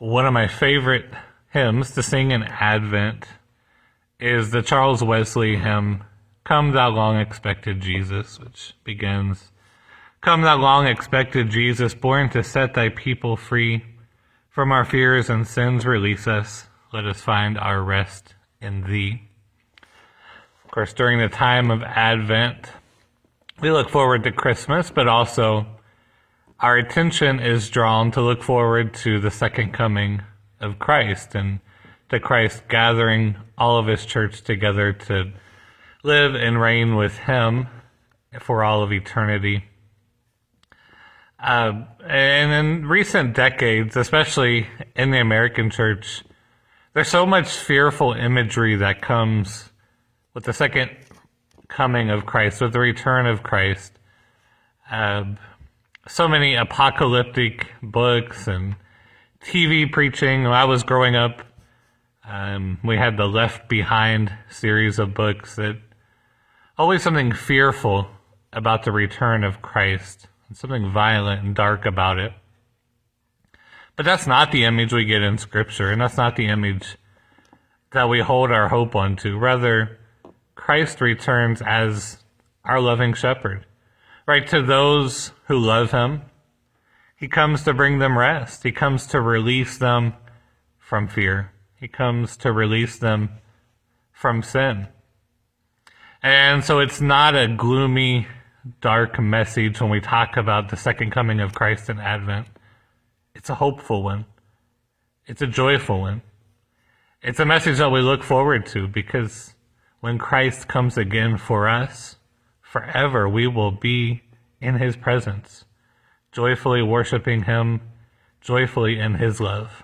one of my favorite hymns to sing in Advent is the Charles Wesley hymn, Come Thou Long Expected Jesus, which begins, Come Thou Long Expected Jesus, born to set Thy people free. From our fears and sins release us. Let us find our rest in Thee. Of course, during the time of Advent, we look forward to Christmas, but also our attention is drawn to look forward to the second coming of Christ and to Christ gathering all of his church together to live and reign with him for all of eternity. Uh, and in recent decades, especially in the American church, there's so much fearful imagery that comes with the second coming of Christ, with the return of Christ. Uh, so many apocalyptic books and TV preaching. When I was growing up, um, we had the Left Behind series of books that always something fearful about the return of Christ and something violent and dark about it. But that's not the image we get in Scripture, and that's not the image that we hold our hope onto. Rather, Christ returns as our loving shepherd right, to those who love him. He comes to bring them rest. He comes to release them from fear. He comes to release them from sin. And so it's not a gloomy, dark message when we talk about the second coming of Christ in Advent. It's a hopeful one. It's a joyful one. It's a message that we look forward to because when Christ comes again for us, forever we will be in his presence, joyfully worshiping him, joyfully in his love.